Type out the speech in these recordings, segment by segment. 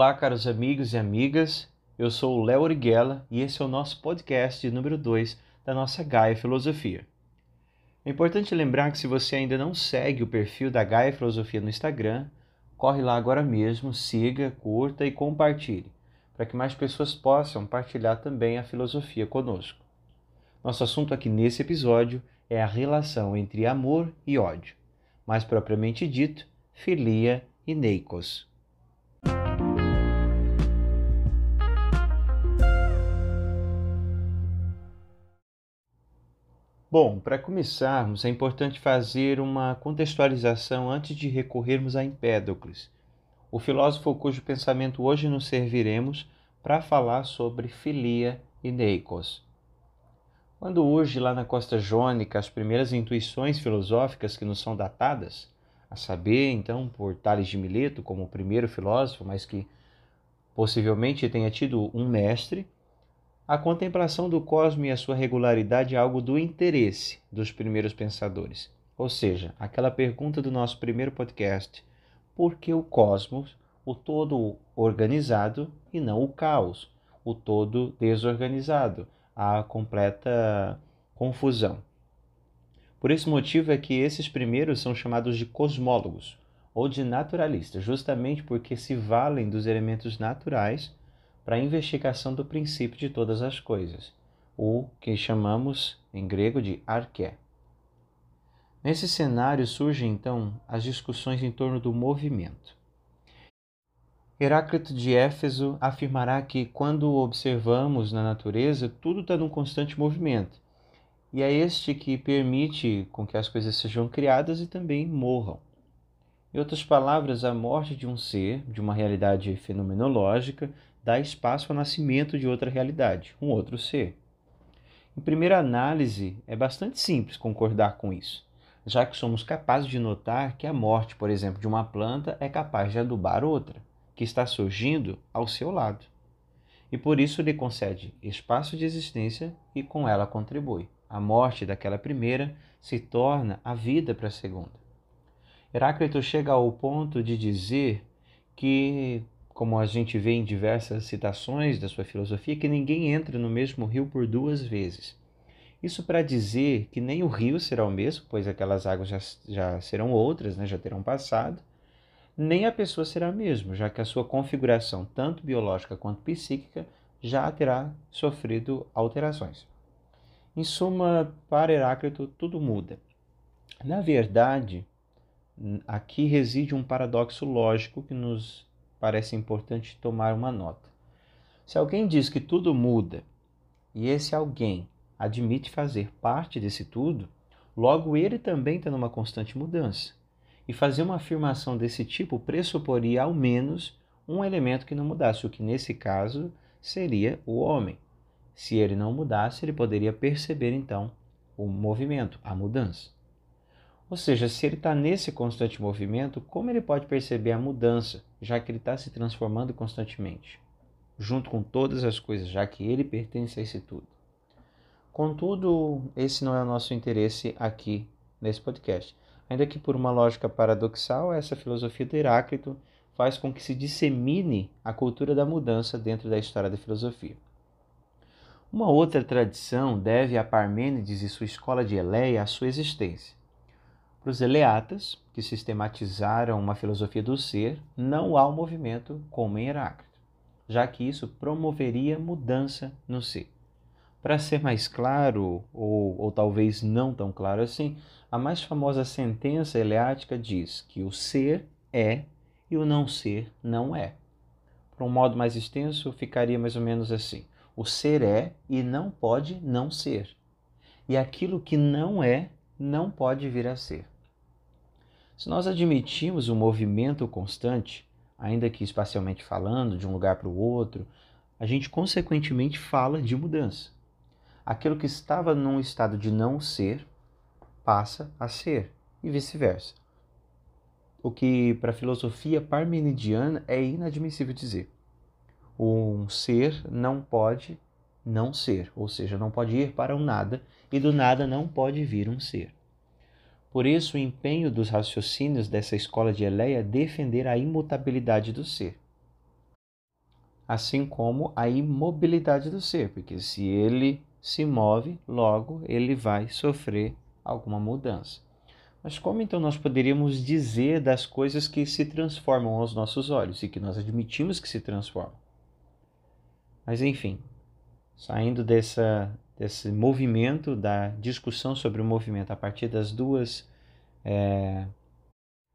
Olá, caros amigos e amigas. Eu sou o Léo Origuela e esse é o nosso podcast número 2 da nossa Gaia Filosofia. É importante lembrar que se você ainda não segue o perfil da Gaia Filosofia no Instagram, corre lá agora mesmo, siga, curta e compartilhe, para que mais pessoas possam partilhar também a filosofia conosco. Nosso assunto aqui nesse episódio é a relação entre amor e ódio, mais propriamente dito, filia e neikos. Bom, para começarmos, é importante fazer uma contextualização antes de recorrermos a Empédocles, o filósofo cujo pensamento hoje nos serviremos para falar sobre filia e neikos. Quando urge lá na costa jônica as primeiras intuições filosóficas que nos são datadas, a saber, então, por Tales de Mileto como o primeiro filósofo, mas que possivelmente tenha tido um mestre, a contemplação do cosmo e a sua regularidade é algo do interesse dos primeiros pensadores. Ou seja, aquela pergunta do nosso primeiro podcast: por que o cosmos, o todo organizado e não o caos, o todo desorganizado, a completa confusão? Por esse motivo é que esses primeiros são chamados de cosmólogos ou de naturalistas, justamente porque se valem dos elementos naturais para a investigação do princípio de todas as coisas, o que chamamos em grego de arqué. Nesse cenário surgem então as discussões em torno do movimento. Heráclito de Éfeso afirmará que quando observamos na natureza, tudo está num constante movimento, e é este que permite com que as coisas sejam criadas e também morram. Em outras palavras, a morte de um ser, de uma realidade fenomenológica, dá espaço ao nascimento de outra realidade, um outro ser. Em primeira análise, é bastante simples concordar com isso, já que somos capazes de notar que a morte, por exemplo, de uma planta é capaz de adubar outra, que está surgindo ao seu lado. E por isso lhe concede espaço de existência e com ela contribui. A morte daquela primeira se torna a vida para a segunda. Heráclito chega ao ponto de dizer que como a gente vê em diversas citações da sua filosofia, que ninguém entra no mesmo rio por duas vezes. Isso para dizer que nem o rio será o mesmo, pois aquelas águas já, já serão outras, né, já terão passado, nem a pessoa será a mesma, já que a sua configuração, tanto biológica quanto psíquica, já terá sofrido alterações. Em suma, para Heráclito, tudo muda. Na verdade, aqui reside um paradoxo lógico que nos parece importante tomar uma nota. Se alguém diz que tudo muda e esse alguém admite fazer parte desse tudo, logo ele também está numa constante mudança. E fazer uma afirmação desse tipo pressuporia ao menos um elemento que não mudasse, o que nesse caso seria o homem. Se ele não mudasse, ele poderia perceber então o movimento, a mudança. Ou seja, se ele está nesse constante movimento, como ele pode perceber a mudança, já que ele está se transformando constantemente, junto com todas as coisas, já que ele pertence a esse tudo? Contudo, esse não é o nosso interesse aqui nesse podcast. Ainda que por uma lógica paradoxal, essa filosofia de Heráclito faz com que se dissemine a cultura da mudança dentro da história da filosofia. Uma outra tradição deve a Parmênides e sua escola de Eleia a sua existência. Para os eleatas, que sistematizaram uma filosofia do ser, não há um movimento como em Heráclito, já que isso promoveria mudança no ser. Para ser mais claro, ou, ou talvez não tão claro assim, a mais famosa sentença eleática diz que o ser é e o não ser não é. Para um modo mais extenso, ficaria mais ou menos assim: o ser é e não pode não ser. E aquilo que não é não pode vir a ser. Se nós admitimos o um movimento constante, ainda que espacialmente falando, de um lugar para o outro, a gente consequentemente fala de mudança. Aquilo que estava num estado de não ser passa a ser, e vice-versa. O que para a filosofia parmenidiana é inadmissível dizer. Um ser não pode não ser, ou seja, não pode ir para um nada e do nada não pode vir um ser. Por isso, o empenho dos raciocínios dessa escola de Eleia é defender a imutabilidade do ser. assim como a imobilidade do ser, porque se ele se move, logo ele vai sofrer alguma mudança. Mas como então nós poderíamos dizer das coisas que se transformam aos nossos olhos e que nós admitimos que se transformam? Mas enfim, saindo dessa, desse movimento, da discussão sobre o movimento a partir das duas é,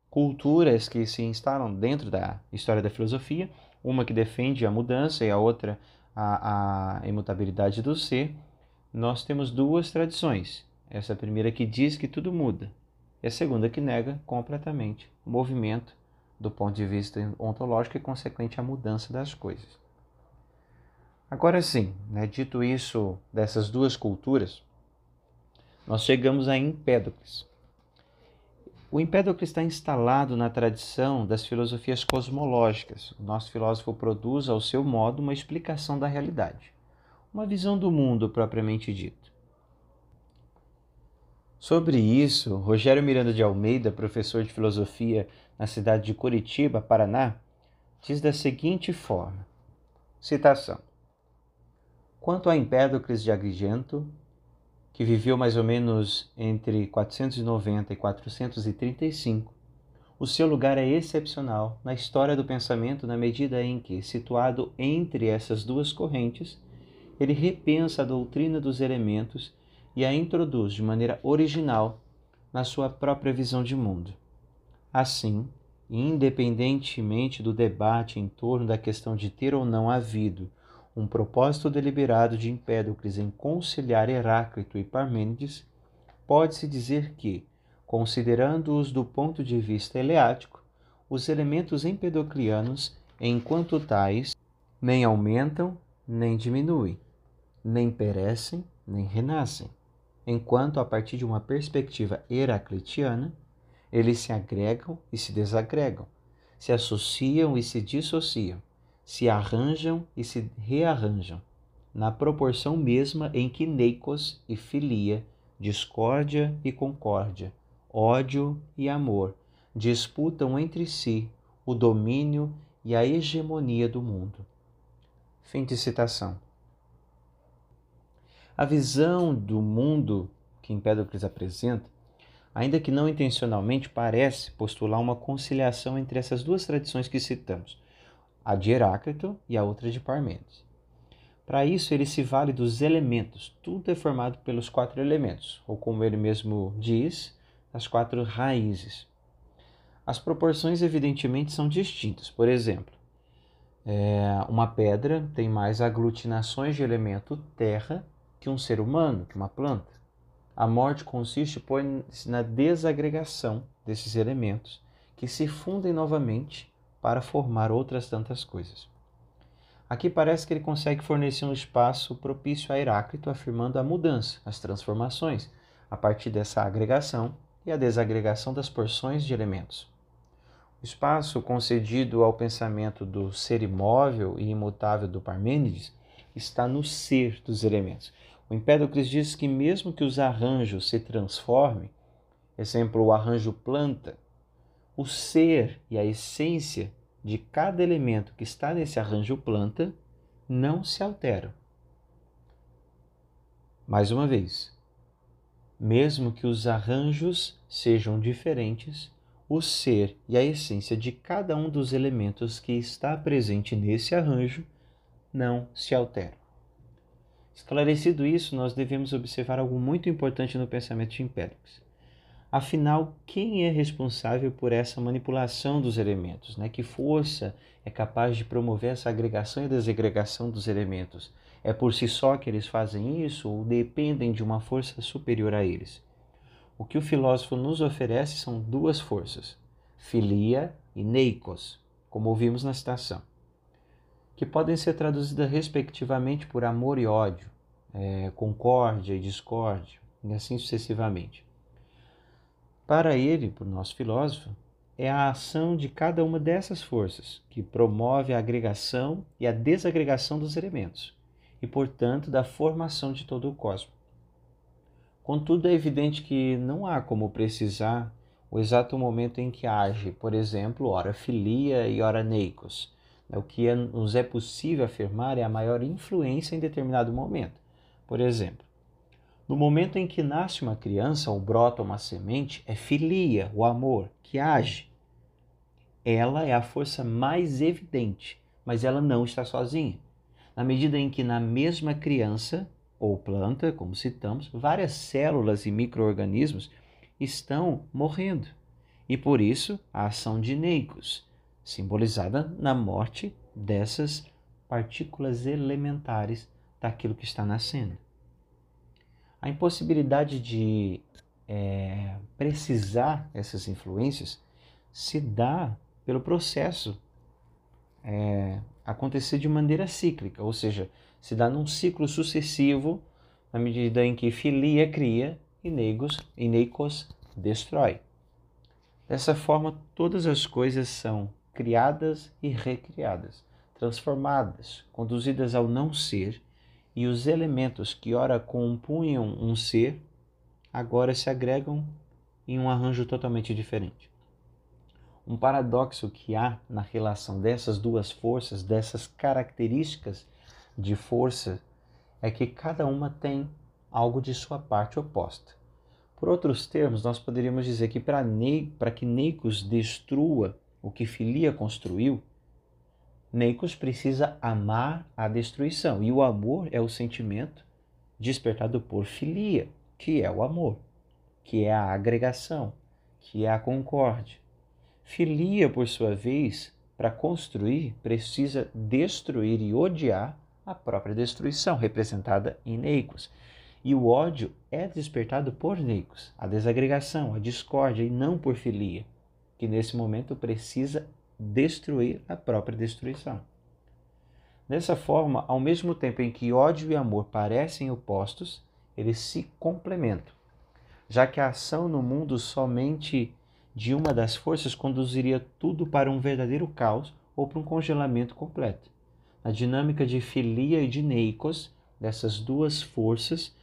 culturas que se instalam dentro da história da filosofia, uma que defende a mudança e a outra a, a imutabilidade do ser, nós temos duas tradições. Essa primeira que diz que tudo muda, e a segunda que nega completamente o movimento do ponto de vista ontológico e consequente a mudança das coisas. Agora sim, né, dito isso dessas duas culturas, nós chegamos a Empédocles. O Empédocles está instalado na tradição das filosofias cosmológicas. O nosso filósofo produz, ao seu modo, uma explicação da realidade, uma visão do mundo propriamente dito. Sobre isso, Rogério Miranda de Almeida, professor de filosofia na cidade de Curitiba, Paraná, diz da seguinte forma: citação. Quanto a Empédocles de Agrigento, que viveu mais ou menos entre 490 e 435, o seu lugar é excepcional na história do pensamento na medida em que, situado entre essas duas correntes, ele repensa a doutrina dos elementos e a introduz de maneira original na sua própria visão de mundo. Assim, independentemente do debate em torno da questão de ter ou não havido um propósito deliberado de Empédocles em conciliar Heráclito e Parmênides, pode-se dizer que, considerando-os do ponto de vista eleático, os elementos empedoclianos, enquanto tais, nem aumentam nem diminuem, nem perecem nem renascem, enquanto, a partir de uma perspectiva heraclitiana, eles se agregam e se desagregam, se associam e se dissociam, se arranjam e se rearranjam, na proporção mesma em que neicos e filia, discórdia e concórdia, ódio e amor disputam entre si o domínio e a hegemonia do mundo. Fim de citação. A visão do mundo que Empédocles apresenta, ainda que não intencionalmente, parece postular uma conciliação entre essas duas tradições que citamos, a de Heráclito e a outra de Parmênides. Para isso, ele se vale dos elementos. Tudo é formado pelos quatro elementos, ou como ele mesmo diz, as quatro raízes. As proporções, evidentemente, são distintas. Por exemplo, é, uma pedra tem mais aglutinações de elemento terra que um ser humano, que uma planta. A morte consiste, pois, na desagregação desses elementos, que se fundem novamente para formar outras tantas coisas. Aqui parece que ele consegue fornecer um espaço propício a Heráclito, afirmando a mudança, as transformações, a partir dessa agregação e a desagregação das porções de elementos. O espaço concedido ao pensamento do ser imóvel e imutável do Parmênides está no ser dos elementos. O Empédocles diz que mesmo que os arranjos se transformem, exemplo, o arranjo planta, o ser e a essência de cada elemento que está nesse arranjo planta não se alteram. Mais uma vez, mesmo que os arranjos sejam diferentes, o ser e a essência de cada um dos elementos que está presente nesse arranjo não se alteram. Esclarecido isso, nós devemos observar algo muito importante no pensamento de Empédocles. Afinal, quem é responsável por essa manipulação dos elementos? Né? Que força é capaz de promover essa agregação e desagregação dos elementos? É por si só que eles fazem isso ou dependem de uma força superior a eles? O que o filósofo nos oferece são duas forças, filia e neikos, como ouvimos na citação, que podem ser traduzidas respectivamente por amor e ódio, é, concórdia e discórdia, e assim sucessivamente. Para ele, para o nosso filósofo, é a ação de cada uma dessas forças que promove a agregação e a desagregação dos elementos, e, portanto, da formação de todo o cosmos. Contudo, é evidente que não há como precisar o exato momento em que age, por exemplo, ora filia e ora neicos, o que é, nos é possível afirmar é a maior influência em determinado momento. Por exemplo, no momento em que nasce uma criança ou brota uma semente, é filia, o amor, que age. Ela é a força mais evidente, mas ela não está sozinha. Na medida em que na mesma criança ou planta, como citamos, várias células e microorganismos estão morrendo. E por isso a ação de Neicos, simbolizada na morte dessas partículas elementares daquilo que está nascendo. A impossibilidade de é, precisar essas influências se dá pelo processo é, acontecer de maneira cíclica, ou seja, se dá num ciclo sucessivo na medida em que filia cria e neigos e neicos destrói. Dessa forma, todas as coisas são criadas e recriadas, transformadas, conduzidas ao não ser e os elementos que ora compunham um ser agora se agregam em um arranjo totalmente diferente. Um paradoxo que há na relação dessas duas forças, dessas características de força, é que cada uma tem algo de sua parte oposta. Por outros termos, nós poderíamos dizer que para que Neicos destrua o que Filia construiu, Neicos precisa amar a destruição. E o amor é o sentimento despertado por filia, que é o amor, que é a agregação, que é a concórdia. Filia, por sua vez, para construir, precisa destruir e odiar a própria destruição, representada em Neicos. E o ódio é despertado por Neicos, a desagregação, a discórdia, e não por filia, que nesse momento precisa destruir a própria destruição. Dessa forma, ao mesmo tempo em que ódio e amor parecem opostos, eles se complementam, já que a ação no mundo somente de uma das forças conduziria tudo para um verdadeiro caos ou para um congelamento completo. Na dinâmica de filia e de neikos, dessas duas forças,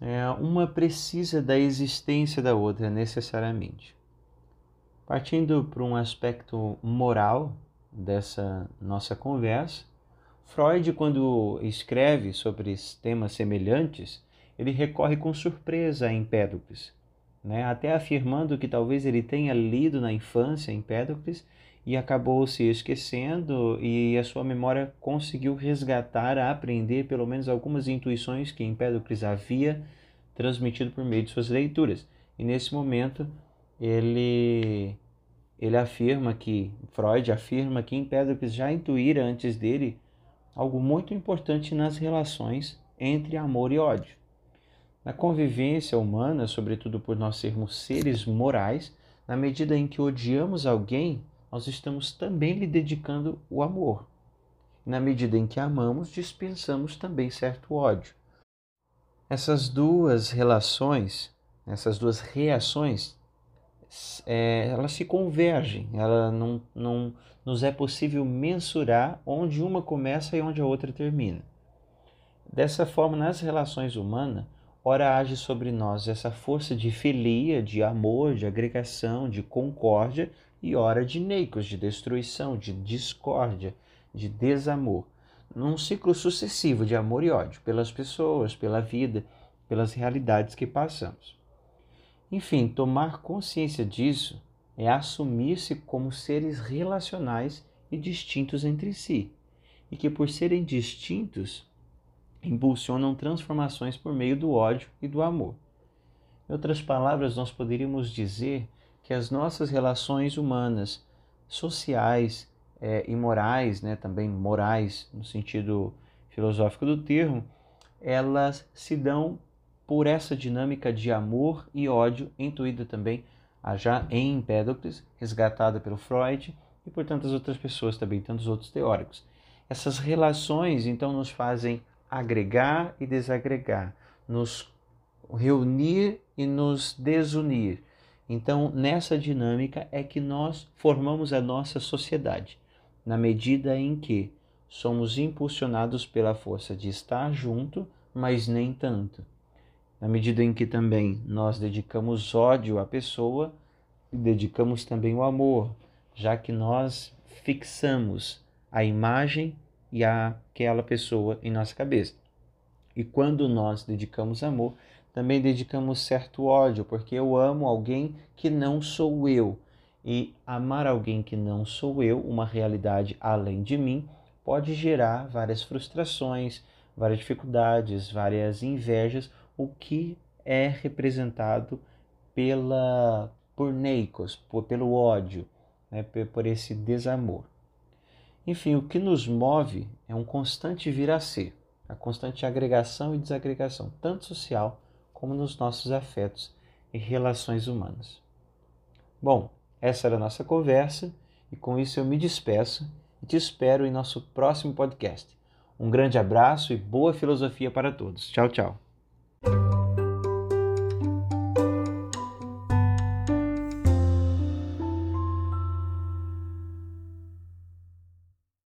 é, uma precisa da existência da outra necessariamente. Partindo para um aspecto moral dessa nossa conversa, Freud, quando escreve sobre temas semelhantes, ele recorre com surpresa a Empédocles, né? até afirmando que talvez ele tenha lido na infância Empédocles e acabou se esquecendo e a sua memória conseguiu resgatar, aprender pelo menos algumas intuições que Empédocles havia transmitido por meio de suas leituras. E nesse momento ele ele afirma que, Freud afirma que Empédocles já intuíra antes dele algo muito importante nas relações entre amor e ódio. Na convivência humana, sobretudo por nós sermos seres morais, na medida em que odiamos alguém, nós estamos também lhe dedicando o amor. Na medida em que amamos, dispensamos também certo ódio. Essas duas relações, essas duas reações é, elas se convergem, ela não, não nos é possível mensurar onde uma começa e onde a outra termina. Dessa forma, nas relações humanas, ora age sobre nós essa força de filia, de amor, de agregação, de concórdia, e ora de neicos, de destruição, de discórdia, de desamor, num ciclo sucessivo de amor e ódio pelas pessoas, pela vida, pelas realidades que passamos. Enfim, tomar consciência disso é assumir-se como seres relacionais e distintos entre si, e que, por serem distintos, impulsionam transformações por meio do ódio e do amor. Em outras palavras, nós poderíamos dizer que as nossas relações humanas, sociais é, e morais, né, também morais no sentido filosófico do termo, elas se dão por essa dinâmica de amor e ódio intuída também já em Empédocles, resgatada pelo Freud e por tantas outras pessoas também, tantos outros teóricos. Essas relações então nos fazem agregar e desagregar, nos reunir e nos desunir. Então, nessa dinâmica é que nós formamos a nossa sociedade, na medida em que somos impulsionados pela força de estar junto, mas nem tanto na medida em que também nós dedicamos ódio à pessoa, dedicamos também o amor, já que nós fixamos a imagem e aquela pessoa em nossa cabeça. E quando nós dedicamos amor, também dedicamos certo ódio, porque eu amo alguém que não sou eu. E amar alguém que não sou eu, uma realidade além de mim, pode gerar várias frustrações, várias dificuldades, várias invejas, o que é representado pela por neicos, por, pelo ódio, né, por esse desamor. Enfim, o que nos move é um constante vir a ser, a constante agregação e desagregação, tanto social como nos nossos afetos e relações humanas. Bom, essa era a nossa conversa e com isso eu me despeço e te espero em nosso próximo podcast. Um grande abraço e boa filosofia para todos. Tchau, tchau. Thank you